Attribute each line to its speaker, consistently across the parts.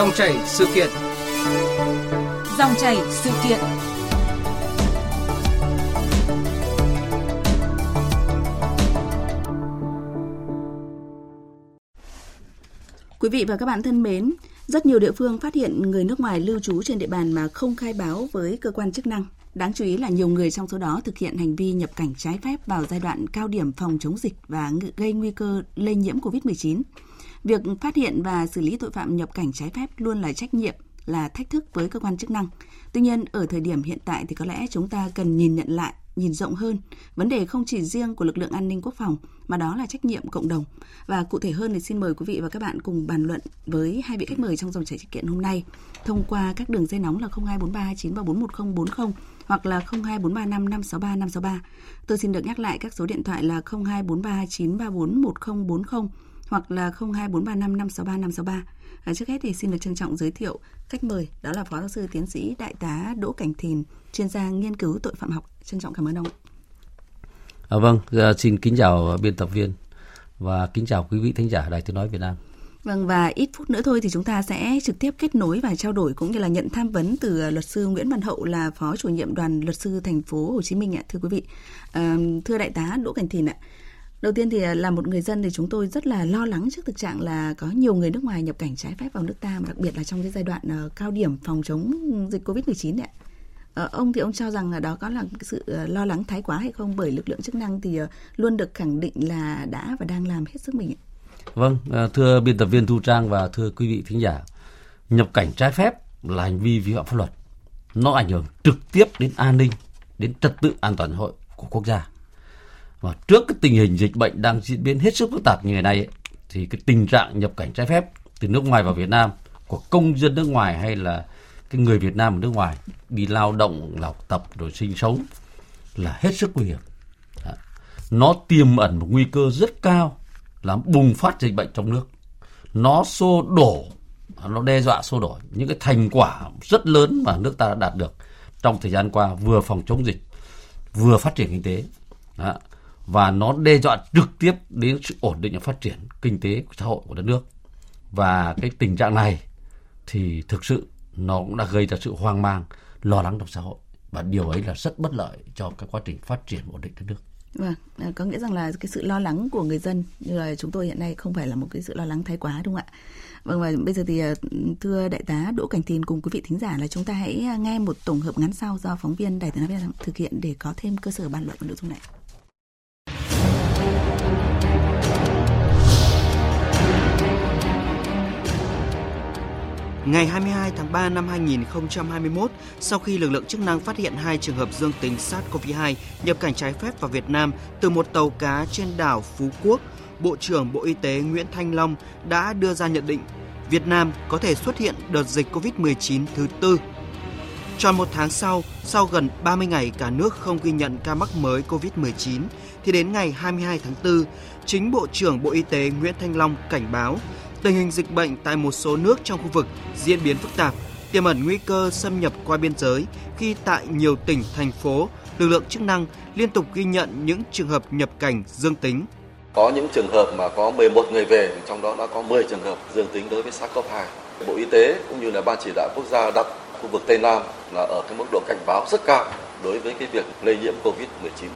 Speaker 1: Dòng chảy sự kiện.
Speaker 2: Dòng chảy sự kiện. Quý vị và các bạn thân mến, rất nhiều địa phương phát hiện người nước ngoài lưu trú trên địa bàn mà không khai báo với cơ quan chức năng. Đáng chú ý là nhiều người trong số đó thực hiện hành vi nhập cảnh trái phép vào giai đoạn cao điểm phòng chống dịch và gây nguy cơ lây nhiễm COVID-19. Việc phát hiện và xử lý tội phạm nhập cảnh trái phép luôn là trách nhiệm, là thách thức với cơ quan chức năng. Tuy nhiên, ở thời điểm hiện tại thì có lẽ chúng ta cần nhìn nhận lại, nhìn rộng hơn. Vấn đề không chỉ riêng của lực lượng an ninh quốc phòng, mà đó là trách nhiệm cộng đồng. Và cụ thể hơn thì xin mời quý vị và các bạn cùng bàn luận với hai vị khách mời trong dòng chảy sự kiện hôm nay thông qua các đường dây nóng là 02432934140 hoặc là 02435 563 563. Tôi xin được nhắc lại các số điện thoại là 02439341040 hoặc là 02435 563 563. À, trước hết thì xin được trân trọng giới thiệu khách mời đó là Phó giáo sư tiến sĩ Đại tá Đỗ Cảnh Thìn, chuyên gia nghiên cứu tội phạm học. Trân trọng cảm ơn ông.
Speaker 3: À, vâng, à, xin kính chào biên tập viên và kính chào quý vị thính giả Đài Tiếng nói Việt Nam.
Speaker 2: Vâng và ít phút nữa thôi thì chúng ta sẽ trực tiếp kết nối và trao đổi cũng như là nhận tham vấn từ luật sư Nguyễn Văn Hậu là phó chủ nhiệm đoàn luật sư thành phố Hồ Chí Minh ạ thưa quý vị. À, thưa đại tá Đỗ Cảnh Thìn ạ. Đầu tiên thì à, là một người dân thì chúng tôi rất là lo lắng trước thực trạng là có nhiều người nước ngoài nhập cảnh trái phép vào nước ta, đặc biệt là trong cái giai đoạn ờ, cao điểm phòng chống dịch Covid-19 ạ. Ờ, ông thì ông cho rằng là đó có là sự ờ, lo lắng thái quá hay không bởi lực lượng chức năng thì luôn được khẳng định là đã và đang làm hết sức mình.
Speaker 3: Vâng, à, thưa biên tập viên Thu Trang và thưa quý vị thính giả, nhập cảnh trái phép là hành vi vi phạm pháp luật. Nó ảnh hưởng trực tiếp đến an ninh, đến trật tự an toàn xã hội của quốc gia và trước cái tình hình dịch bệnh đang diễn biến hết sức phức tạp như ngày nay ấy, thì cái tình trạng nhập cảnh trái phép từ nước ngoài vào Việt Nam của công dân nước ngoài hay là cái người Việt Nam ở nước ngoài đi lao động, học tập rồi sinh sống là hết sức nguy hiểm. Đó. Nó tiềm ẩn một nguy cơ rất cao làm bùng phát dịch bệnh trong nước. Nó xô đổ, nó đe dọa xô đổ những cái thành quả rất lớn mà nước ta đã đạt được trong thời gian qua vừa phòng chống dịch vừa phát triển kinh tế. Đó và nó đe dọa trực tiếp đến sự ổn định và phát triển kinh tế của xã hội của đất nước và cái tình trạng này thì thực sự nó cũng đã gây ra sự hoang mang lo lắng trong xã hội và điều ấy là rất bất lợi cho cái quá trình phát triển ổn định đất nước
Speaker 2: Vâng, à, có nghĩa rằng là cái sự lo lắng của người dân như là chúng tôi hiện nay không phải là một cái sự lo lắng thái quá đúng không ạ? Vâng và bây giờ thì à, thưa đại tá Đỗ Cảnh Thìn cùng quý vị thính giả là chúng ta hãy à, nghe một tổng hợp ngắn sau do phóng viên Đài Tiếng nói Việt Nam thực hiện để có thêm cơ sở bàn luận về nội dung này.
Speaker 4: Ngày 22 tháng 3 năm 2021, sau khi lực lượng chức năng phát hiện hai trường hợp dương tính SARS-CoV-2 nhập cảnh trái phép vào Việt Nam từ một tàu cá trên đảo Phú Quốc, Bộ trưởng Bộ Y tế Nguyễn Thanh Long đã đưa ra nhận định Việt Nam có thể xuất hiện đợt dịch COVID-19 thứ tư. Tròn một tháng sau, sau gần 30 ngày cả nước không ghi nhận ca mắc mới COVID-19, thì đến ngày 22 tháng 4, chính Bộ trưởng Bộ Y tế Nguyễn Thanh Long cảnh báo tình hình dịch bệnh tại một số nước trong khu vực diễn biến phức tạp, tiềm ẩn nguy cơ xâm nhập qua biên giới khi tại nhiều tỉnh, thành phố, lực lượng chức năng liên tục ghi nhận những trường hợp nhập cảnh dương tính.
Speaker 5: Có những trường hợp mà có 11 người về, trong đó đã có 10 trường hợp dương tính đối với SARS-CoV-2. Bộ Y tế cũng như là Ban chỉ đạo quốc gia đặt khu vực Tây Nam là ở cái mức độ cảnh báo rất cao đối với cái việc lây nhiễm COVID-19.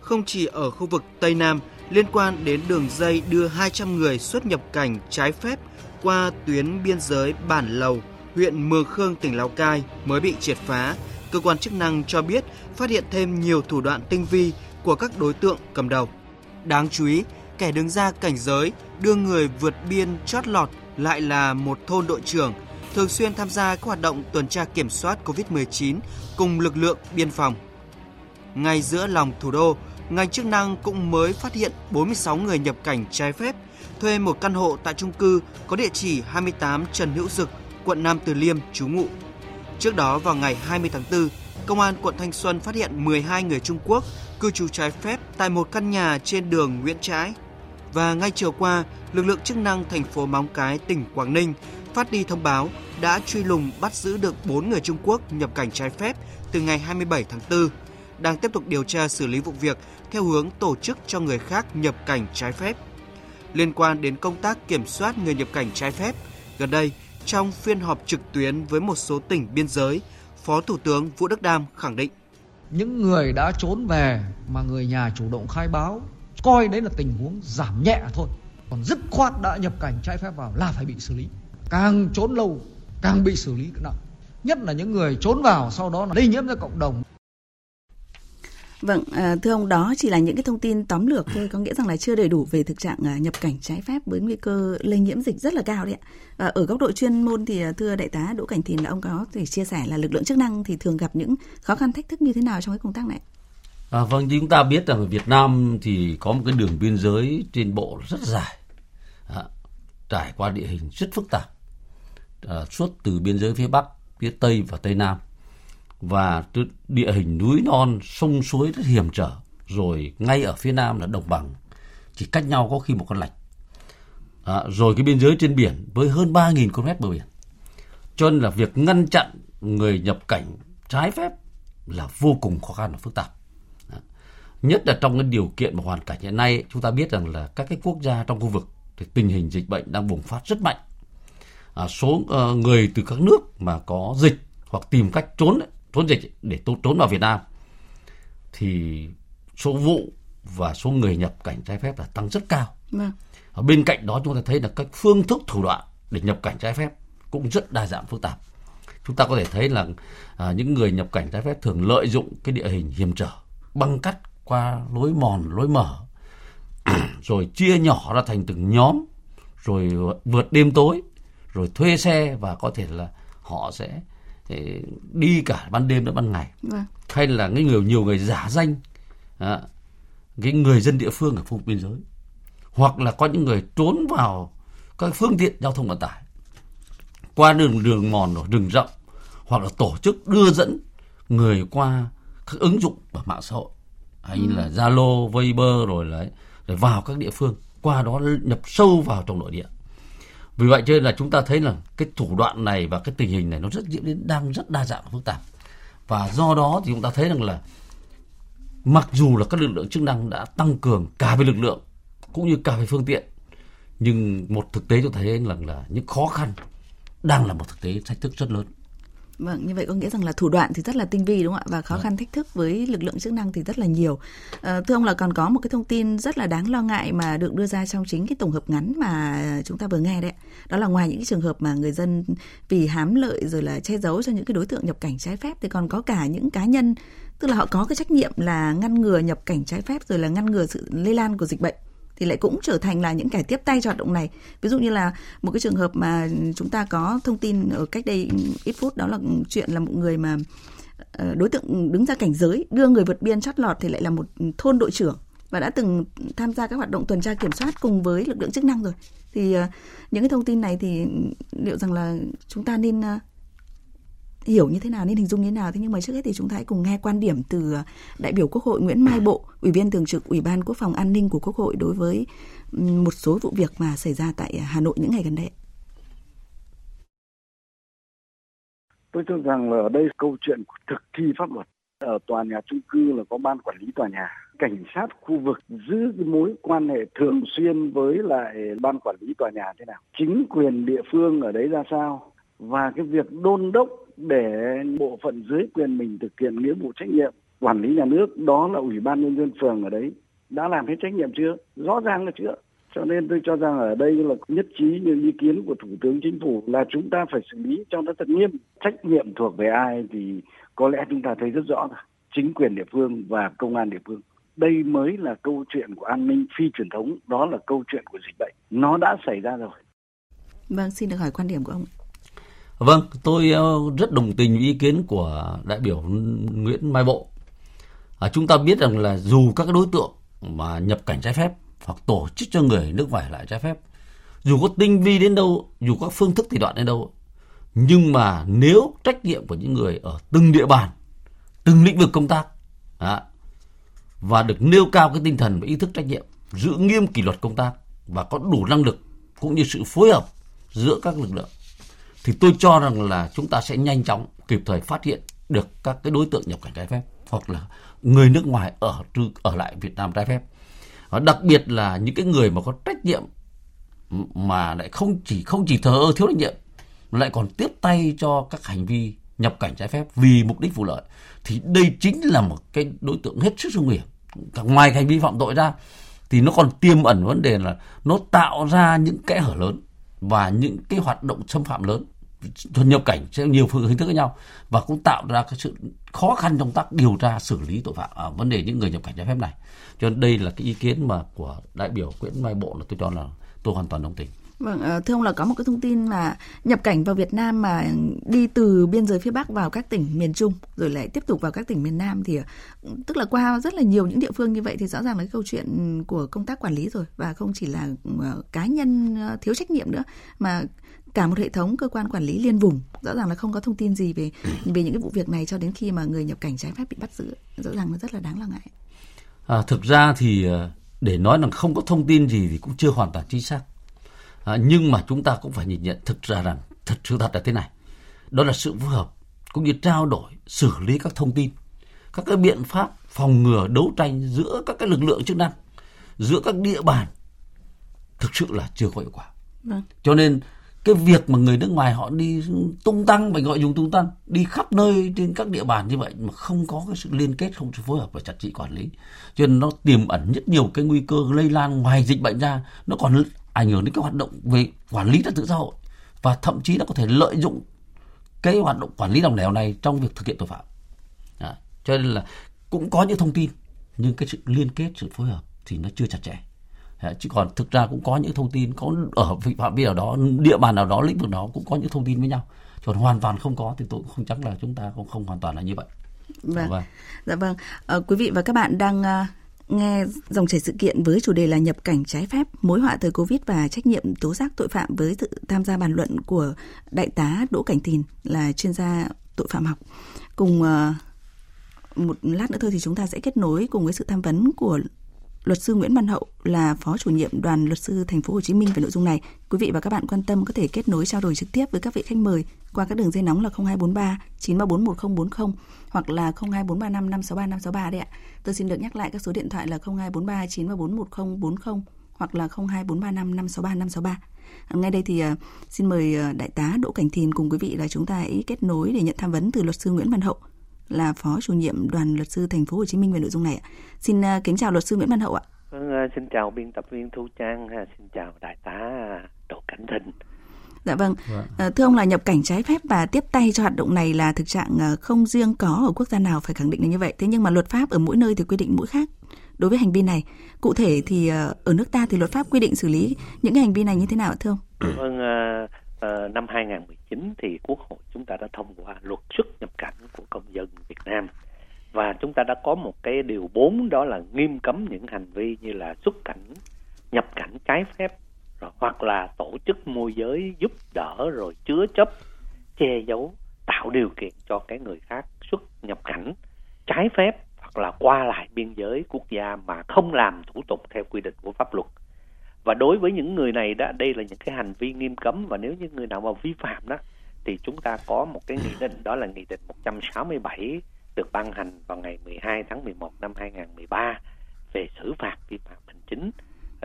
Speaker 4: Không chỉ ở khu vực Tây Nam, liên quan đến đường dây đưa 200 người xuất nhập cảnh trái phép qua tuyến biên giới Bản Lầu, huyện Mường Khương, tỉnh Lào Cai mới bị triệt phá, cơ quan chức năng cho biết phát hiện thêm nhiều thủ đoạn tinh vi của các đối tượng cầm đầu. Đáng chú ý, kẻ đứng ra cảnh giới đưa người vượt biên chót lọt lại là một thôn đội trưởng thường xuyên tham gia các hoạt động tuần tra kiểm soát COVID-19 cùng lực lượng biên phòng. Ngay giữa lòng thủ đô, ngành chức năng cũng mới phát hiện 46 người nhập cảnh trái phép, thuê một căn hộ tại trung cư có địa chỉ 28 Trần Hữu Dực, quận Nam Từ Liêm trú ngụ. Trước đó vào ngày 20 tháng 4, Công an quận Thanh Xuân phát hiện 12 người Trung Quốc cư trú trái phép tại một căn nhà trên đường Nguyễn Trãi. Và ngay chiều qua, lực lượng chức năng thành phố Móng Cái, tỉnh Quảng Ninh phát đi thông báo đã truy lùng bắt giữ được 4 người Trung Quốc nhập cảnh trái phép từ ngày 27 tháng 4 đang tiếp tục điều tra xử lý vụ việc theo hướng tổ chức cho người khác nhập cảnh trái phép. Liên quan đến công tác kiểm soát người nhập cảnh trái phép, gần đây, Trong phiên họp trực tuyến với một số tỉnh biên giới, Phó Thủ tướng Vũ Đức Đam khẳng định.
Speaker 1: Những người đã trốn về mà người nhà chủ động khai báo coi đấy là tình huống giảm nhẹ thôi. Còn dứt khoát đã nhập cảnh trái phép vào là phải bị xử lý. Càng trốn lâu càng bị xử lý nặng. Nhất là những người trốn vào sau đó là lây nhiễm ra cộng đồng
Speaker 2: Vâng, à, thưa ông đó chỉ là những cái thông tin tóm lược thôi, có nghĩa rằng là chưa đầy đủ về thực trạng à, nhập cảnh trái phép với nguy cơ lây nhiễm dịch rất là cao đấy ạ. Ở góc độ chuyên môn thì à, thưa đại tá Đỗ Cảnh Thìn là ông có thể chia sẻ là lực lượng chức năng thì thường gặp những khó khăn thách thức như thế nào trong cái công tác này?
Speaker 3: À, vâng, chúng ta biết rằng ở Việt Nam thì có một cái đường biên giới trên bộ rất dài, à, trải qua địa hình rất phức tạp, à, suốt từ biên giới phía Bắc, phía Tây và Tây Nam và địa hình núi non, sông suối rất hiểm trở, rồi ngay ở phía Nam là đồng bằng, chỉ cách nhau có khi một con lạch. À, rồi cái biên giới trên biển với hơn 3.000 km bờ biển. Cho nên là việc ngăn chặn người nhập cảnh trái phép là vô cùng khó khăn và phức tạp. Nhất là trong cái điều kiện và hoàn cảnh hiện nay, chúng ta biết rằng là các cái quốc gia trong khu vực thì tình hình dịch bệnh đang bùng phát rất mạnh. À, số uh, người từ các nước mà có dịch hoặc tìm cách trốn trốn dịch để trốn vào Việt Nam thì số vụ và số người nhập cảnh trái phép là tăng rất cao. Vâng. Ở bên cạnh đó chúng ta thấy là các phương thức thủ đoạn để nhập cảnh trái phép cũng rất đa dạng phức tạp. Chúng ta có thể thấy là à, những người nhập cảnh trái phép thường lợi dụng cái địa hình hiểm trở, băng cắt qua lối mòn, lối mở, rồi chia nhỏ ra thành từng nhóm, rồi vượt đêm tối, rồi thuê xe và có thể là họ sẽ đi cả ban đêm lẫn ban ngày. Vâng. hay là cái người nhiều người giả danh à, cái người dân địa phương ở khu biên giới. Hoặc là có những người trốn vào các phương tiện giao thông vận tải. Qua đường đường mòn or rừng rậm hoặc là tổ chức đưa dẫn người qua các ứng dụng và mạng xã hội. Hay ừ. là Zalo, Viber rồi đấy rồi vào các địa phương. Qua đó nhập sâu vào trong nội địa vì vậy cho nên là chúng ta thấy là cái thủ đoạn này và cái tình hình này nó rất diễn biến đang rất đa dạng và phức tạp. Và do đó thì chúng ta thấy rằng là mặc dù là các lực lượng chức năng đã tăng cường cả về lực lượng cũng như cả về phương tiện, nhưng một thực tế cho thấy rằng là những khó khăn đang là một thực tế thách thức rất lớn.
Speaker 2: Vâng, như vậy có nghĩa rằng là thủ đoạn thì rất là tinh vi đúng không ạ? Và khó khăn thách thức với lực lượng chức năng thì rất là nhiều. À, thưa ông là còn có một cái thông tin rất là đáng lo ngại mà được đưa ra trong chính cái tổng hợp ngắn mà chúng ta vừa nghe đấy. Đó là ngoài những cái trường hợp mà người dân vì hám lợi rồi là che giấu cho những cái đối tượng nhập cảnh trái phép thì còn có cả những cá nhân tức là họ có cái trách nhiệm là ngăn ngừa nhập cảnh trái phép rồi là ngăn ngừa sự lây lan của dịch bệnh thì lại cũng trở thành là những kẻ tiếp tay cho hoạt động này. Ví dụ như là một cái trường hợp mà chúng ta có thông tin ở cách đây ít phút, đó là chuyện là một người mà ờ, đối tượng đứng ra cảnh giới, đưa người vượt biên chót lọt thì lại là một thôn đội trưởng và đã từng tham gia các hoạt động tuần tra kiểm soát cùng với lực lượng chức năng rồi. Thì ờ, những cái thông tin này thì liệu rằng là chúng ta nên ờ, hiểu như thế nào nên hình dung như thế nào. Thế nhưng mà trước hết thì chúng ta hãy cùng nghe quan điểm từ đại biểu Quốc hội Nguyễn Mai Bộ, Ủy viên thường trực Ủy ban Quốc phòng An ninh của Quốc hội đối với một số vụ việc mà xảy ra tại Hà Nội những ngày gần đây.
Speaker 6: Tôi cho rằng là ở đây câu chuyện thực thi pháp luật ở tòa nhà chung cư là có ban quản lý tòa nhà. Cảnh sát khu vực giữ cái mối quan hệ thường xuyên với lại ban quản lý tòa nhà thế nào? Chính quyền địa phương ở đấy ra sao? Và cái việc đôn đốc để bộ phận dưới quyền mình thực hiện nghĩa vụ trách nhiệm quản lý nhà nước, đó là ủy ban nhân dân phường ở đấy, đã làm hết trách nhiệm chưa? Rõ ràng là chưa. Cho nên tôi cho rằng ở đây là nhất trí những ý kiến của thủ tướng chính phủ là chúng ta phải xử lý cho nó thật nghiêm. Trách nhiệm thuộc về ai thì có lẽ chúng ta thấy rất rõ rồi chính quyền địa phương và công an địa phương. Đây mới là câu chuyện của an ninh phi truyền thống, đó là câu chuyện của dịch bệnh. Nó đã xảy ra rồi.
Speaker 2: Vâng xin được hỏi quan điểm của ông
Speaker 3: Vâng, tôi ờ, rất đồng tình với ý kiến của đại biểu Nguyễn Mai Bộ. À, chúng ta biết rằng là dù các đối tượng mà nhập cảnh trái phép hoặc tổ chức cho người nước ngoài lại trái phép, dù có tinh vi đến đâu, dù có phương thức thủ đoạn đến đâu, nhưng mà nếu trách nhiệm của những người ở từng địa bàn, từng lĩnh vực công tác à, và được nêu cao cái tinh thần và ý thức trách nhiệm, giữ nghiêm kỷ luật công tác và có đủ năng lực cũng như sự phối hợp giữa các lực lượng thì tôi cho rằng là chúng ta sẽ nhanh chóng kịp thời phát hiện được các cái đối tượng nhập cảnh trái phép, hoặc là người nước ngoài ở ở lại Việt Nam trái phép. Và đặc biệt là những cái người mà có trách nhiệm mà lại không chỉ không chỉ thờ ơ, thiếu trách nhiệm lại còn tiếp tay cho các hành vi nhập cảnh trái phép vì mục đích vụ lợi, thì đây chính là một cái đối tượng hết sức nguy hiểm ngoài hành vi phạm tội ra, thì nó còn tiềm ẩn vấn đề là nó tạo ra những kẽ hở lớn và những cái hoạt động xâm phạm lớn thuần nhập cảnh sẽ nhiều phương hình thức khác nhau và cũng tạo ra cái sự khó khăn trong tác điều tra xử lý tội phạm ở vấn đề những người nhập cảnh trái phép này. Cho nên đây là cái ý kiến mà của đại biểu Nguyễn Mai Bộ là tôi cho là tôi hoàn toàn đồng tình.
Speaker 2: Vâng, ờ, thưa ông là có một cái thông tin mà nhập cảnh vào Việt Nam mà đi từ biên giới phía Bắc vào các tỉnh miền Trung rồi lại tiếp tục vào các tỉnh miền Nam thì ờ, tức là qua rất là nhiều những địa phương như vậy thì rõ ràng là cái câu chuyện của công tác quản lý rồi và không chỉ là ờ, cá nhân thiếu trách nhiệm nữa mà cả một hệ thống cơ quan quản lý liên vùng. Rõ ràng là không có thông tin gì về về những cái vụ việc này cho đến khi mà người nhập cảnh trái phép bị bắt giữ. Rõ ràng là rất là đáng lo ngại.
Speaker 3: À, thực ra thì để nói là không có thông tin gì thì cũng chưa hoàn toàn chính xác. À, nhưng mà chúng ta cũng phải nhìn nhận thực ra rằng thật sự thật là thế này. Đó là sự phối hợp cũng như trao đổi xử lý các thông tin các cái biện pháp phòng ngừa đấu tranh giữa các cái lực lượng chức năng giữa các địa bàn thực sự là chưa có hiệu quả. Vâng. cho nên cái việc mà người nước ngoài họ đi tung tăng mình gọi dùng tung tăng đi khắp nơi trên các địa bàn như vậy mà không có cái sự liên kết không sự phối hợp và chặt chẽ quản lý. Cho nên nó tiềm ẩn rất nhiều cái nguy cơ lây lan ngoài dịch bệnh ra nó còn ảnh hưởng đến cái hoạt động về quản lý trật tự xã hội và thậm chí nó có thể lợi dụng cái hoạt động quản lý lòng lẻo này trong việc thực hiện tội phạm. À, cho nên là cũng có những thông tin nhưng cái sự liên kết sự phối hợp thì nó chưa chặt chẽ chứ còn thực ra cũng có những thông tin có ở phạm vi nào đó địa bàn nào đó lĩnh vực đó cũng có những thông tin với nhau còn hoàn toàn không có thì tôi cũng không chắc là chúng ta cũng không hoàn toàn là như vậy
Speaker 2: vâng. vâng. Dạ vâng. À, quý vị và các bạn đang uh, nghe dòng chảy sự kiện với chủ đề là nhập cảnh trái phép, mối họa thời Covid và trách nhiệm tố giác tội phạm với sự tham gia bàn luận của đại tá Đỗ Cảnh Thìn là chuyên gia tội phạm học. Cùng uh, một lát nữa thôi thì chúng ta sẽ kết nối cùng với sự tham vấn của luật sư Nguyễn Văn Hậu là phó chủ nhiệm đoàn luật sư thành phố Hồ Chí Minh về nội dung này. Quý vị và các bạn quan tâm có thể kết nối trao đổi trực tiếp với các vị khách mời qua các đường dây nóng là 0243 934 1040 hoặc là 02435 563 563 đấy ạ. Tôi xin được nhắc lại các số điện thoại là 0243 934 1040 hoặc là 02435 563 563. Ngay đây thì à, xin mời à, đại tá Đỗ Cảnh Thìn cùng quý vị là chúng ta hãy kết nối để nhận tham vấn từ luật sư Nguyễn Văn Hậu là phó chủ nhiệm đoàn luật sư thành phố Hồ Chí Minh về nội dung này ạ. Xin uh, kính chào luật sư Nguyễn Văn Hậu ạ.
Speaker 7: Vâng, xin chào biên tập viên Thu Trang, xin chào đại tá Đỗ Cảnh Thìn.
Speaker 2: Dạ vâng. À, thưa ông là nhập cảnh trái phép và tiếp tay cho hoạt động này là thực trạng không riêng có ở quốc gia nào phải khẳng định là như vậy. Thế nhưng mà luật pháp ở mỗi nơi thì quy định mỗi khác đối với hành vi này. Cụ thể thì ở nước ta thì luật pháp quy định xử lý những cái hành vi này như thế nào thưa ông?
Speaker 7: Vâng, uh, năm 2019 thì Quốc hội chúng ta đã thông qua luật xuất nhập cảnh của công dân Việt Nam. Và chúng ta đã có một cái điều 4 đó là nghiêm cấm những hành vi như là xuất cảnh, nhập cảnh trái phép rồi hoặc là tổ chức môi giới giúp đỡ rồi chứa chấp che giấu tạo điều kiện cho cái người khác xuất nhập cảnh trái phép hoặc là qua lại biên giới quốc gia mà không làm thủ tục theo quy định của pháp luật và đối với những người này đó đây là những cái hành vi nghiêm cấm và nếu như người nào mà vi phạm đó thì chúng ta có một cái nghị định đó là nghị định 167 được ban hành vào ngày 12 tháng 11 năm 2013 về xử phạt vi phạm hành chính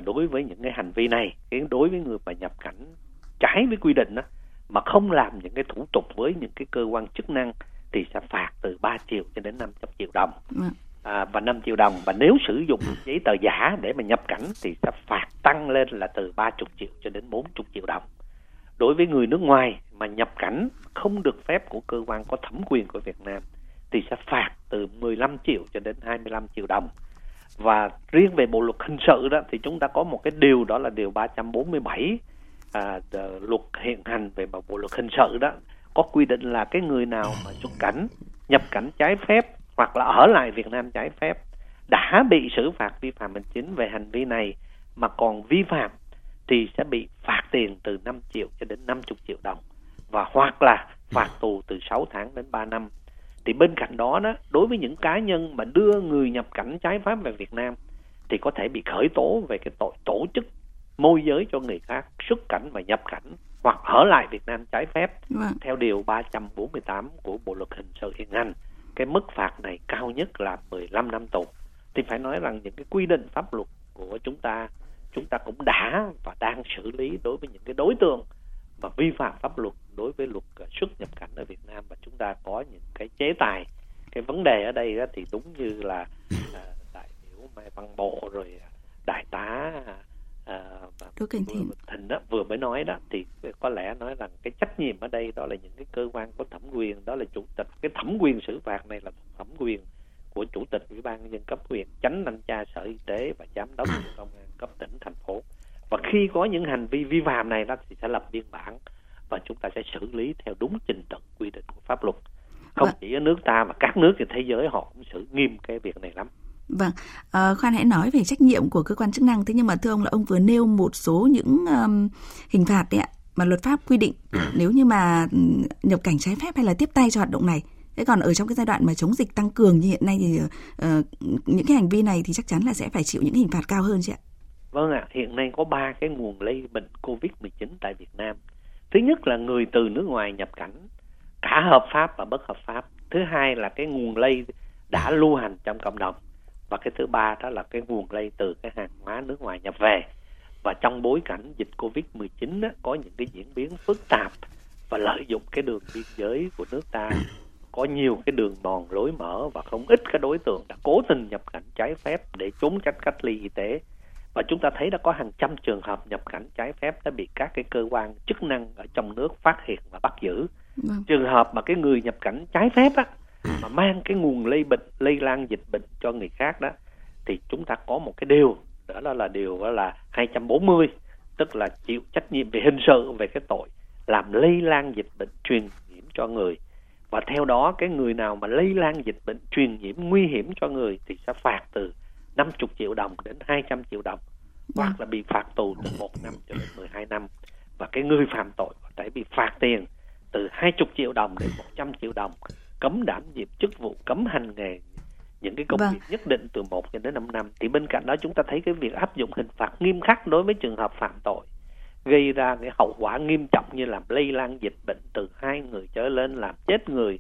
Speaker 7: đối với những cái hành vi này cái đối với người mà nhập cảnh trái với quy định đó, mà không làm những cái thủ tục với những cái cơ quan chức năng thì sẽ phạt từ 3 triệu cho đến 500 triệu đồng. Dạ à, và 5 triệu đồng. Và nếu sử dụng giấy tờ giả để mà nhập cảnh thì sẽ phạt tăng lên là từ 30 triệu cho đến 40 triệu đồng. Đối với người nước ngoài mà nhập cảnh không được phép của cơ quan có thẩm quyền của Việt Nam thì sẽ phạt từ 15 triệu cho đến 25 triệu đồng. Và riêng về bộ luật hình sự đó thì chúng ta có một cái điều đó là điều 347 à, luật hiện hành về bộ luật hình sự đó có quy định là cái người nào mà xuất cảnh nhập cảnh trái phép hoặc là ở lại Việt Nam trái phép đã bị xử phạt vi phạm hành chính về hành vi này mà còn vi phạm thì sẽ bị phạt tiền từ 5 triệu cho đến 50 triệu đồng và hoặc là phạt tù từ 6 tháng đến 3 năm thì bên cạnh đó đó đối với những cá nhân mà đưa người nhập cảnh trái pháp về Việt Nam thì có thể bị khởi tố về cái tội tổ chức môi giới cho người khác xuất cảnh và nhập cảnh hoặc ở lại Việt Nam trái phép vâng. theo điều 348 của Bộ luật hình sự hiện hành. Cái mức phạt này cao nhất là 15 năm tù. Thì phải nói rằng những cái quy định pháp luật của chúng ta chúng ta cũng đã và đang xử lý đối với những cái đối tượng mà vi phạm pháp luật đối với luật à, xuất nhập cảnh ở Việt Nam và chúng ta có những cái chế tài cái vấn đề ở đây đó thì đúng như là à, đại biểu Mai Văn Bộ rồi à, đại tá
Speaker 2: à, Đỗ Cảnh Thịnh
Speaker 7: Thịnh đó, vừa mới nói đó thì có lẽ nói rằng cái trách nhiệm ở đây đó là những cái cơ quan có thẩm quyền đó là chủ tịch. Cái thẩm quyền xử phạt này là thẩm quyền của chủ tịch ủy ban nhân dân cấp huyện tránh thanh tra sở y tế và giám đốc công an cấp tỉnh thành phố. Và khi có những hành vi vi phạm này đó thì sẽ lập biên bản và chúng ta sẽ xử lý theo đúng trình tự quy định của pháp luật. Không vâng. chỉ ở nước ta mà các nước trên thế giới họ cũng xử nghiêm cái việc này lắm
Speaker 2: Vâng, à, khoan hãy nói về trách nhiệm của cơ quan chức năng. Thế nhưng mà thưa ông là ông vừa nêu một số những um, hình phạt đấy ạ, mà luật pháp quy định nếu như mà nhập cảnh trái phép hay là tiếp tay cho hoạt động này. Thế còn ở trong cái giai đoạn mà chống dịch tăng cường như hiện nay thì uh, những cái hành vi này thì chắc chắn là sẽ phải chịu những hình phạt cao hơn chị ạ.
Speaker 7: Vâng ạ, hiện nay có ba cái nguồn lây bệnh Covid-19 tại Việt Nam. Thứ nhất là người từ nước ngoài nhập cảnh cả hợp pháp và bất hợp pháp. Thứ hai là cái nguồn lây đã lưu hành trong cộng đồng và cái thứ ba đó là cái nguồn lây từ cái hàng hóa nước ngoài nhập về. Và trong bối cảnh dịch covid 19 á, có những cái diễn biến phức tạp và lợi dụng cái đường biên giới của nước ta có nhiều cái đường mòn lối mở và không ít cái đối tượng đã cố tình nhập cảnh trái phép để trốn tránh cách ly y tế. Và chúng ta thấy đã có hàng trăm trường hợp nhập cảnh trái phép đã bị các cái cơ quan chức năng ở trong nước phát hiện và bắt giữ. Vâng. trường hợp mà cái người nhập cảnh trái phép á Ừ. mà mang cái nguồn lây bệnh lây lan dịch bệnh cho người khác đó thì chúng ta có một cái điều đó là, là điều đó là 240 tức là chịu trách nhiệm về hình sự về cái tội làm lây lan dịch bệnh truyền nhiễm cho người. Và theo đó cái người nào mà lây lan dịch bệnh truyền nhiễm nguy hiểm cho người thì sẽ phạt từ 50 triệu đồng đến 200 triệu đồng hoặc là bị phạt tù từ 1 năm cho đến 12 năm. Và cái người phạm tội có thể bị phạt tiền từ 20 triệu đồng đến 100 triệu đồng cấm đảm nhiệm chức vụ cấm hành nghề những cái công vâng. việc nhất định từ 1 cho đến 5 năm thì bên cạnh đó chúng ta thấy cái việc áp dụng hình phạt nghiêm khắc đối với trường hợp phạm tội gây ra cái hậu quả nghiêm trọng như làm lây lan dịch bệnh từ hai người trở lên làm chết người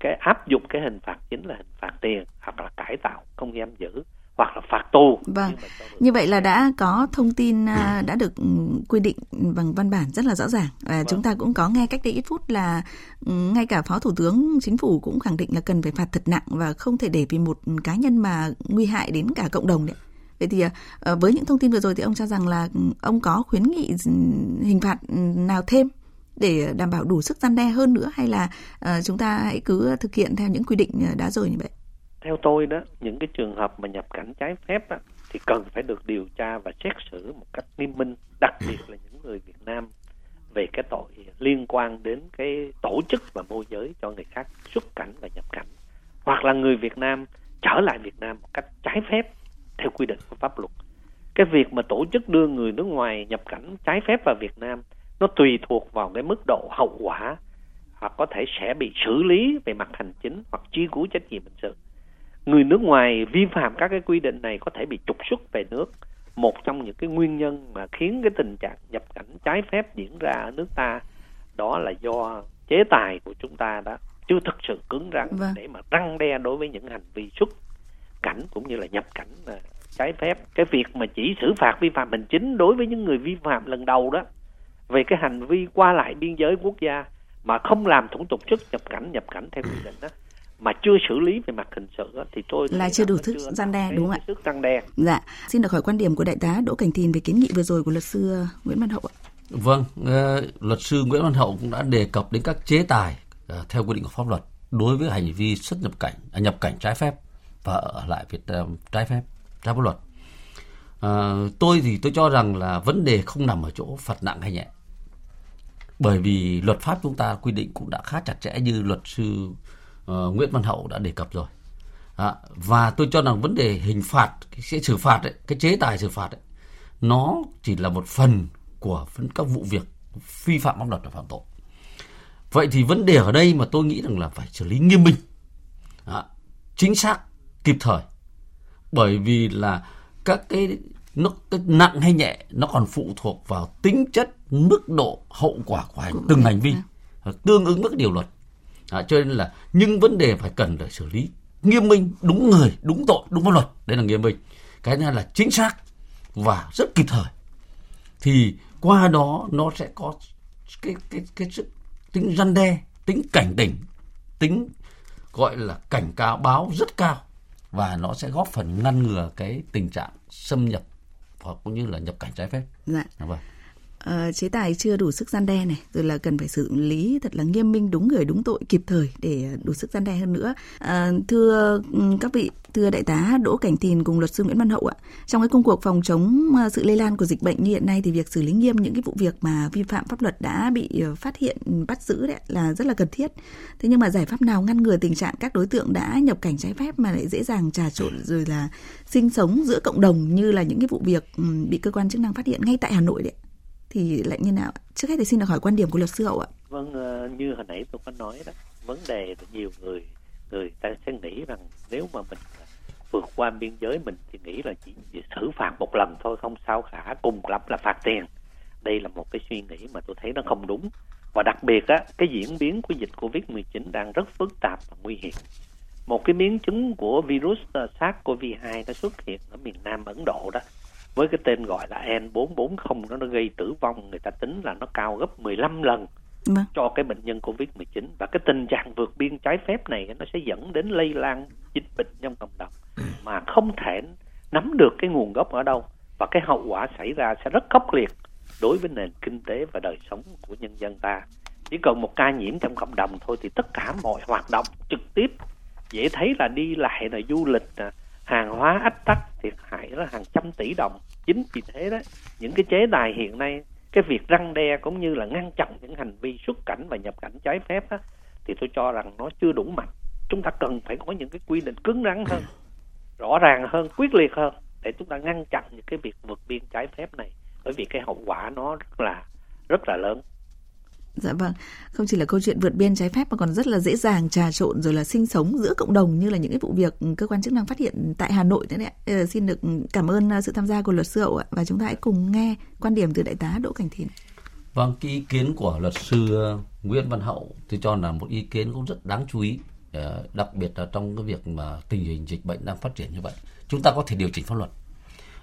Speaker 7: cái áp dụng cái hình phạt chính là hình phạt tiền hoặc là cải tạo không giam giữ hoặc là phạt tù.
Speaker 2: Vâng. Như vậy là đã có thông tin à, đã được ừ, quy định bằng văn bản rất là rõ ràng. Và vâng. chúng ta cũng có nghe cách đây ít phút là ừ, ngay cả Phó Thủ tướng Chính phủ cũng khẳng định là cần phải phạt thật nặng và không thể để vì một cá nhân mà nguy hại đến cả cộng đồng đấy. Vậy thì à, với những thông tin vừa rồi thì ông cho rằng là ừ, ông có khuyến nghị hình phạt nào thêm để đảm bảo đủ sức gian đe hơn nữa hay là uh, chúng ta hãy cứ thực hiện theo những quy định đã rồi như vậy?
Speaker 7: Theo tôi đó những cái trường hợp mà nhập cảnh trái phép á, thì cần phải được điều tra và xét xử một cách nghiêm minh đặc biệt là những người Việt Nam về cái tội liên quan đến cái tổ chức và môi giới cho người khác xuất cảnh và nhập cảnh. Hoặc là người Việt Nam trở lại Việt Nam một cách trái phép theo quy định của pháp luật. Cái việc mà tổ chức đưa người nước ngoài nhập cảnh trái phép vào Việt Nam nó tùy thuộc vào cái mức độ hậu quả hoặc có thể sẽ bị xử lý về mặt hành chính hoặc truy cứu trách nhiệm hình sự người nước ngoài vi phạm các cái quy định này có thể bị trục xuất về nước một trong những cái nguyên nhân mà khiến cái tình trạng nhập cảnh trái phép diễn ra ở nước ta đó là do chế tài của chúng ta đó chưa thực sự cứng rắn vâng. để mà răng đe đối với những hành vi xuất cảnh cũng như là nhập cảnh à, trái phép cái việc mà chỉ xử phạt vi phạm hành chính đối với những người vi phạm lần đầu đó về cái hành vi qua lại biên giới quốc gia mà không làm thủ tục xuất nhập cảnh nhập cảnh theo quy định đó mà chưa xử lý về mặt hình sự thì tôi
Speaker 2: là chưa đủ thức gian đe đúng không ạ?
Speaker 7: Sức gian đe.
Speaker 2: Dạ, xin được hỏi quan điểm của đại tá Đỗ Cảnh Thìn về kiến nghị vừa rồi của luật sư ờ, Nguyễn Văn Hậu ạ.
Speaker 3: Vâng, uh, luật sư Nguyễn Văn Hậu cũng đã đề cập đến các chế tài uh, theo quy định của pháp luật đối với hành vi xuất nhập cảnh, à, nhập cảnh trái phép và ở lại Việt Nam trái phép trái pháp luật. Uh, tôi thì tôi cho rằng là vấn đề không nằm ở chỗ phạt nặng hay nhẹ bởi vì luật pháp chúng ta quy định cũng đã khá chặt chẽ như luật sư uh, Nguyễn Văn Hậu đã đề cập rồi. À, và tôi cho rằng vấn đề hình phạt, cái xử phạt ấy, cái chế tài xử phạt ấy, nó chỉ là một phần của các vụ việc vi phạm pháp luật và phạm tội. Vậy thì vấn đề ở đây mà tôi nghĩ rằng là phải xử lý nghiêm minh, à, chính xác, kịp thời. Bởi vì là các cái nó cái nặng hay nhẹ nó còn phụ thuộc vào tính chất mức độ hậu quả của hành, từng hành vi tương ứng với cái điều luật à, cho nên là nhưng vấn đề phải cần phải xử lý. Nghiêm minh đúng người đúng tội đúng pháp luật. Đấy là nghiêm minh. Cái thứ hai là chính xác và rất kịp thời. Thì qua đó nó sẽ có cái cái cái sự tính răn đe tính cảnh tỉnh tính gọi là cảnh cáo báo rất cao. Và nó sẽ góp phần ngăn ngừa cái tình trạng xâm nhập hoặc cũng như là nhập cảnh trái phép.
Speaker 2: Dạ.
Speaker 3: Vâng
Speaker 2: uh, chế tài chưa đủ sức gian đe này rồi là cần phải xử lý thật là nghiêm minh đúng người đúng tội kịp thời để đủ sức gian đe hơn nữa. Uh, thưa ừ, các vị thưa đại tá Đỗ Cảnh Thìn cùng luật sư Nguyễn Văn Hậu ạ. Trong cái công cuộc phòng chống ờ, sự lây lan của dịch bệnh như hiện nay thì việc xử lý nghiêm những cái vụ việc mà vi phạm pháp luật đã bị phát hiện bắt giữ đấy là rất là cần thiết. Thế nhưng mà giải pháp nào ngăn ngừa tình trạng các đối tượng đã nhập cảnh trái phép mà lại dễ dàng trà trộn rồi là sinh sống giữa cộng đồng như là những cái vụ việc ừ, bị cơ quan chức năng phát hiện ngay tại Hà Nội đấy thì lại như nào? Trước hết thì xin được hỏi quan điểm của luật sư hậu ạ.
Speaker 7: Vâng ờ, như hồi nãy tôi có nói đó vấn đề là nhiều người người ta sẽ nghĩ rằng nếu mà mình ờ, vượt qua biên giới mình thì nghĩ là chỉ, chỉ xử phạt một lần thôi không sao cả cùng lắm là phạt tiền. Đây là một cái suy nghĩ mà tôi thấy nó không đúng. Và đặc biệt á cái diễn biến của dịch covid 19 đang rất phức tạp và nguy hiểm. Một cái biến chứng của virus ờ, SARS-CoV-2 nó xuất hiện ở miền Nam Ấn Độ đó với cái tên gọi là N440 nó nó gây tử vong người ta tính là nó cao gấp 15 lần vâng. cho cái bệnh nhân Covid-19 và cái tình trạng vượt biên trái phép này nó sẽ dẫn đến lây lan dịch bệnh trong cộng đồng. Mà không thể nắm được cái nguồn gốc ở đâu. Và cái hậu quả xảy ra sẽ rất khốc liệt đối với nền kinh tế và đời sống của nhân dân ta. Chỉ cần một ca nhiễm trong cộng đồng thôi thì tất cả mọi hoạt động trực tiếp dễ thấy là đi lại là du lịch hàng hóa ách tắc thiệt hại là hàng trăm tỷ đồng. Chính vì thế đó những cái chế tài hiện nay cái việc răng đe cũng như là ngăn chặn những hành vi xuất cảnh và nhập cảnh trái phép đó, thì tôi cho rằng nó chưa đủ mạnh. Chúng ta cần phải có những cái quy định cứng rắn hơn rõ ràng hơn quyết liệt hơn để chúng ta ngăn chặn những cái việc vượt biên trái phép này. Bởi vì cái hậu quả nó rất là rất là lớn
Speaker 2: Dạ vâng, không chỉ là câu chuyện vượt biên trái phép mà còn rất là dễ dàng trà trộn rồi là sinh sống giữa cộng đồng như là những cái vụ việc cơ quan chức năng phát hiện tại Hà Nội đấy ạ. Ờ, xin được cảm ơn à, sự tham gia của luật sư Hậu ạ và chúng ta hãy cùng nghe quan điểm từ đại tá Đỗ Cảnh Thìn.
Speaker 3: Vâng, cái ý kiến của luật sư Nguyễn Văn Hậu tôi cho là một ý kiến cũng rất đáng chú ý, ờ, đặc biệt là trong cái việc mà tình hình dịch bệnh đang phát triển như vậy. Chúng ta có thể điều chỉnh pháp luật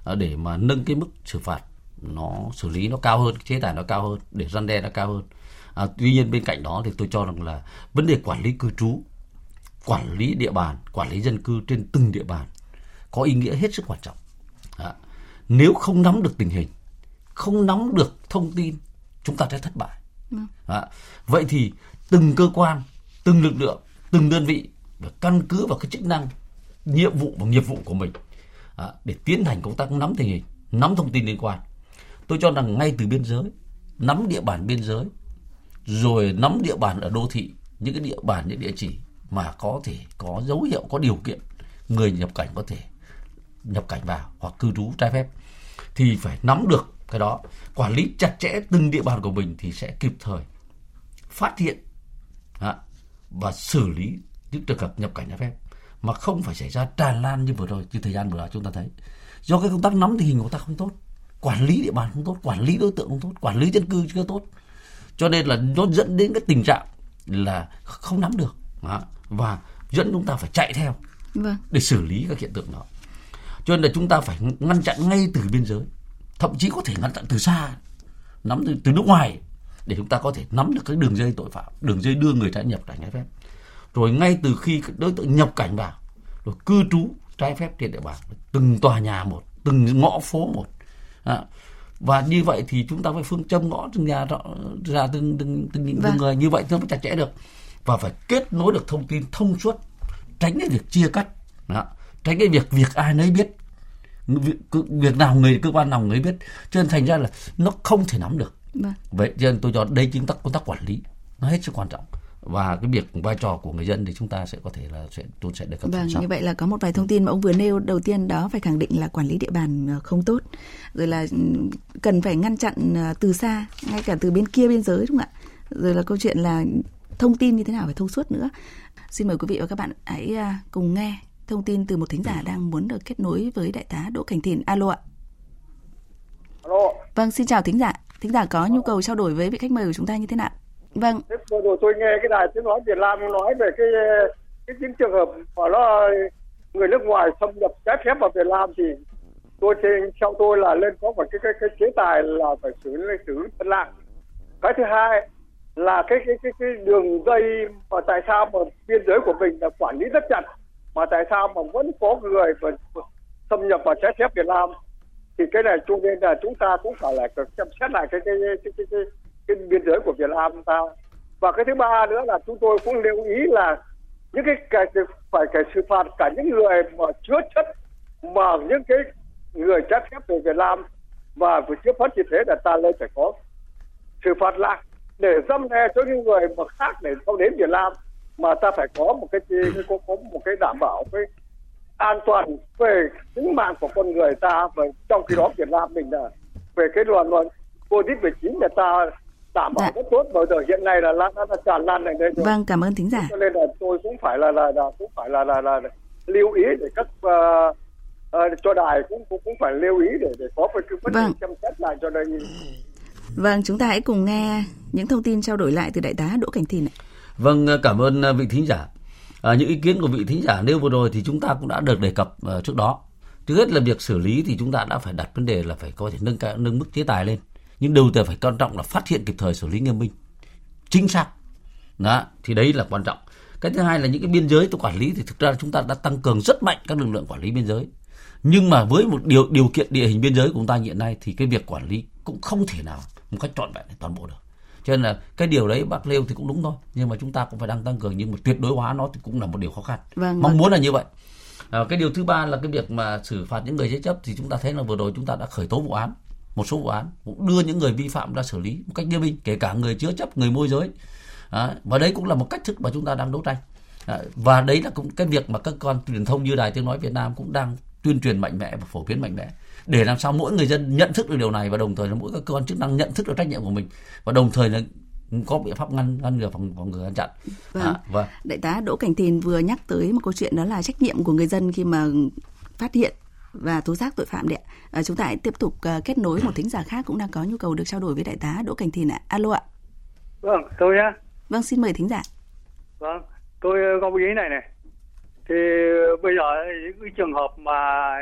Speaker 3: ờ, để mà nâng cái mức xử phạt nó xử lý nó cao hơn, chế tài nó cao hơn, để răn đe nó cao hơn À, tuy nhiên bên cạnh đó thì tôi cho rằng là vấn đề quản lý cư trú, quản lý địa bàn, quản lý dân cư trên từng địa bàn có ý nghĩa hết sức quan trọng. À, nếu không nắm được tình hình, không nắm được thông tin, chúng ta sẽ thất bại. À, vậy thì từng cơ quan, từng lực lượng, từng đơn vị phải căn cứ vào cái chức năng, nhiệm vụ và nghiệp vụ của mình à, để tiến hành công tác nắm tình hình, nắm thông tin liên quan. Tôi cho rằng ngay từ biên giới, nắm địa bàn biên giới rồi nắm địa bàn ở đô thị, những cái địa bàn, những địa chỉ mà có thể có dấu hiệu, có điều kiện, người nhập cảnh có thể nhập cảnh vào hoặc cư trú trái phép, thì phải nắm được cái đó. Quản lý chặt chẽ từng địa bàn của mình thì sẽ kịp thời phát hiện và xử lý những trường hợp nhập cảnh trái phép. Mà không phải xảy ra tràn lan như vừa rồi, như thời gian vừa rồi chúng ta thấy. Do cái công tác nắm tình hình của ta không tốt, quản lý địa bàn không tốt, quản lý đối tượng không tốt, quản lý dân cư chưa tốt cho nên là nó dẫn đến cái tình trạng là không nắm được. Và dẫn chúng ta phải chạy theo vâng. để xử lý các hiện tượng đó. Cho nên là chúng ta phải ngăn chặn ngay từ biên giới thậm chí có thể ngăn chặn từ xa nắm từ, từ nước ngoài để chúng ta có thể nắm được các đường dây tội phạm đường dây đưa người trái nhập cảnh trái phép. Rồi ngay từ khi đối tượng nhập cảnh vào rồi cư trú trái phép trên địa bàn từng tòa nhà một từng ngõ phố một à, và như vậy thì chúng ta phải phương châm ngõ từng nhà ra từng từng từng, từng vâng. người. Như vậy nó mới chặt chẽ được. Và phải kết nối được thông tin thông suốt tránh cái việc chia cắt. Đó. tránh cái việc việc ai nấy biết. Việc, việc nào người cơ quan nào người biết. Cho nên thành ra là nó không thể nắm được. Vâng. vậy cho nên tôi cho đây chính tác công tác quản lý. Nó hết sức quan trọng và cái việc vai trò của người dân thì chúng ta sẽ có thể là sẽ tôi sẽ được
Speaker 2: vâng như vậy là có một vài thông tin mà ông vừa nêu. Đầu tiên đó phải khẳng định là quản lý địa bàn ờ, không tốt. Rồi là ừ, cần phải ngăn chặn ờ, từ xa ngay cả từ bên kia biên giới đúng không ạ? Rồi là câu chuyện là thông tin như thế nào phải thông suốt nữa. Xin mời quý vị và các bạn hãy ờ, cùng nghe thông tin từ một thính giả đang muốn được kết nối với đại tá Đỗ Cảnh Thìn. Alo ạ.
Speaker 8: Alo.
Speaker 2: Vâng xin chào thính giả. Thính giả có nhu cầu trao đổi với vị khách mời của chúng ta như thế nào Vâng.
Speaker 8: Thế vừa rồi tôi nghe cái đài tiếng nói Việt Nam nói về cái cái những trường hợp mà nó người nước ngoài xâm nhập trái phép vào Việt Nam thì tôi trên theo tôi là lên có một cái cái, cái chế tài là phải xử xử thật nặng cái thứ hai là cái cái cái cái đường dây mà tại sao mà biên giới của mình là quản lý rất chặt mà tại sao mà vẫn có người mà xâm nhập vào trái phép Việt Nam thì cái này cho nên là chúng ta cũng phải là xem xét lại cái cái cái cái, cái, cái, biên giới của Việt Nam ta. Và cái thứ ba nữa là chúng tôi cũng lưu ý là những cái, cái phải cái xử phạt cả những người mà chứa chất mà những cái người trái phép về Việt Nam và vừa chưa phát như thế là ta lên phải có xử phạt lại để dâm đe cho những người mà khác để không đến Việt Nam mà ta phải có một cái có, có một cái đảm bảo cái an toàn về tính mạng của con người ta. Và trong khi đó Việt Nam mình là về cái luận luận covid 19 là ta đảm bảo dạ. rất tốt bởi giờ hiện nay là nó, nó tràn lan này đây
Speaker 2: rồi. Vâng, cảm ơn thính giả.
Speaker 8: Cho nên là tôi cũng phải là là, là cũng phải là là, là, là lưu ý để các uh, uh, cho đài cũng cũng cũng phải lưu ý để để có cái vấn vâng. xem xét lại cho đây.
Speaker 2: Vâng, chúng ta hãy cùng nghe những thông tin trao đổi lại từ đại tá Đỗ Cảnh Thìn ạ.
Speaker 3: Vâng, cảm ơn vị thính giả. À, những ý kiến của vị thính giả nêu vừa rồi thì chúng ta cũng đã được đề cập uh, trước đó. Trước hết là việc xử lý thì chúng ta đã phải đặt vấn đề là phải có thể nâng cao nâng mức chế tài lên. Nhưng đầu tiên phải quan trọng là phát hiện kịp thời xử lý nghiêm minh. Chính xác. Đó, thì đấy là quan trọng. Cái thứ hai là những cái biên giới tôi quản lý thì thực ra chúng ta đã tăng cường rất mạnh các lực lượng quản lý biên giới. Nhưng mà với một điều điều kiện địa hình biên giới của chúng ta hiện nay thì cái việc quản lý cũng không thể nào một cách trọn vẹn toàn bộ được cho nên là cái điều đấy bác nêu thì cũng đúng thôi nhưng mà chúng ta cũng phải đang tăng cường nhưng mà tuyệt đối hóa nó thì cũng là một điều khó khăn vâng, mong vâng. muốn là như vậy à, cái điều thứ ba là cái việc mà xử phạt những người thế chấp thì chúng ta thấy là vừa rồi chúng ta đã khởi tố vụ án một số vụ án cũng đưa những người vi phạm ra xử lý một cách nghiêm minh kể cả người chứa chấp người môi giới à, và đấy cũng là một cách thức mà chúng ta đang đấu tranh à, và đấy là cũng cái việc mà các con truyền thông như đài tiếng nói Việt Nam cũng đang tuyên truyền mạnh mẽ và phổ biến mạnh mẽ để làm sao mỗi người dân nhận thức được điều này và đồng thời là mỗi các cơ quan chức năng nhận thức được trách nhiệm của mình và đồng thời là có biện pháp ngăn ngăn ngừa phòng phòng ngừa ngăn chặn.
Speaker 2: Vâng. À, vâng. Đại tá Đỗ Cảnh Thìn vừa nhắc tới một câu chuyện đó là trách nhiệm của người dân khi mà phát hiện và tố giác tội phạm đấy. À, chúng ta hãy tiếp tục uh, kết nối một thính giả khác cũng đang có nhu cầu được trao đổi với đại tá Đỗ Cảnh Thìn ạ. Alo ạ.
Speaker 8: Vâng, tôi nhá.
Speaker 2: Vâng, xin mời thính giả.
Speaker 8: Vâng, tôi có ý này này. Thì bây giờ những cái trường hợp mà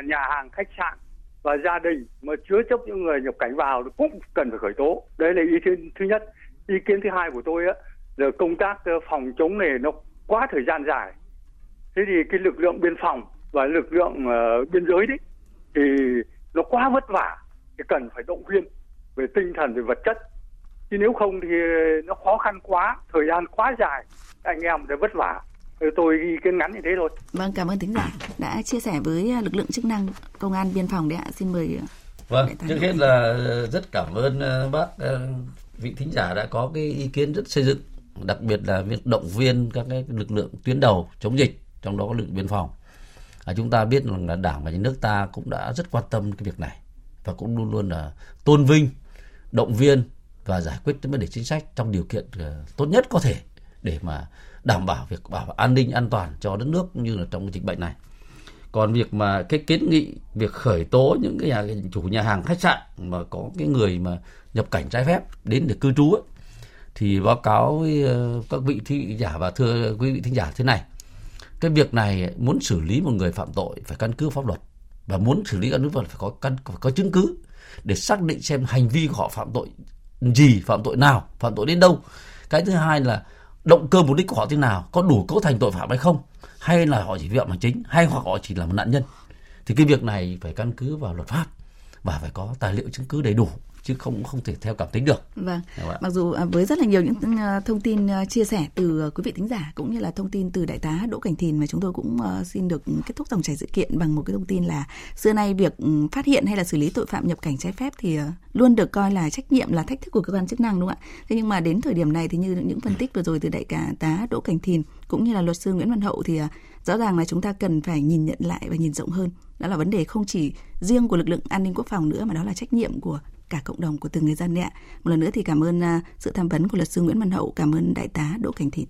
Speaker 8: nhà hàng khách sạn và gia đình mà chứa chấp những người nhập cảnh vào cũng cần phải khởi tố đấy là ý kiến thứ nhất ý kiến thứ hai của tôi á là công tác ờ, phòng chống này nó quá thời gian dài thế thì cái lực lượng biên phòng và lực lượng uh, biên giới đấy thì nó quá vất vả thì cần phải động viên về tinh thần về vật chất chứ nếu không thì nó khó khăn quá thời gian quá dài anh em sẽ vất vả tôi ghi kiến ngắn như thế thôi.
Speaker 2: Vâng, cảm ơn thính giả đã chia sẻ với à, lực lượng chức năng công an biên phòng đấy ạ. Xin mời. À,
Speaker 3: vâng, trước hết là rất cảm ơn bác vị thính giả đã có cái ý kiến rất xây dựng, đặc biệt là việc động viên các cái lực lượng tuyến đầu chống dịch, trong đó có lực lượng biên phòng. À, chúng ta biết rằng là Đảng và nhà nước ta cũng đã rất quan tâm cái việc này và cũng luôn luôn là tôn vinh, động viên và giải quyết những vấn đề chính sách trong điều kiện ờ, tốt nhất có thể để mà đảm bảo việc bảo an ninh an toàn cho đất nước như là trong dịch bệnh này. Còn việc mà cái kiến nghị việc khởi tố những cái nhà chủ nhà hàng khách sạn mà có cái người mà nhập cảnh trái phép đến để cư trú ấy, thì báo cáo với ờ, các vị thính giả và thưa quý vị thính giả thế này cái việc này muốn xử lý một người phạm tội phải căn cứ pháp luật. Và muốn xử lý căn cứ pháp luật phải có căn phải có chứng cứ để xác định xem hành vi của họ phạm tội gì, phạm tội nào, phạm tội đến đâu. Cái thứ hai là động cơ mục đích của họ thế nào, có đủ cấu thành tội phạm hay không, hay là họ chỉ vi phạm hành chính, hay hoặc họ chỉ là một nạn nhân. Thì cái việc này phải căn cứ vào luật pháp và phải có tài liệu chứng cứ đầy đủ chứ không không thể theo cảm tính được.
Speaker 2: Vâng. Mặc dù à, với rất là nhiều những à, thông tin à, chia sẻ từ quý vị thính giả cũng như là thông tin từ đại tá Đỗ Cảnh Thìn mà chúng tôi cũng xin được kết thúc dòng chảy sự kiện bằng một cái thông tin là xưa nay việc ừ, phát hiện hay là xử lý tội phạm nhập cảnh trái phép thì luôn được coi là trách nhiệm là thách thức của cơ quan chức năng đúng không ạ? Thế nhưng mà đến thời điểm này thì như những phân tích vừa rồi từ đại tá Đỗ Cảnh Thìn cũng như là luật sư Nguyễn Văn Hậu thì rõ ràng là chúng ta cần phải nhìn nhận lại và nhìn rộng hơn. Đó là vấn đề không chỉ riêng của lực lượng an ninh quốc phòng nữa mà đó là trách nhiệm của cả cộng đồng của từng người dân đấy ạ. Một lần nữa thì cảm ơn à, sự tham vấn của luật sư Nguyễn Văn Hậu, cảm ơn đại tá Đỗ Cảnh Thịt.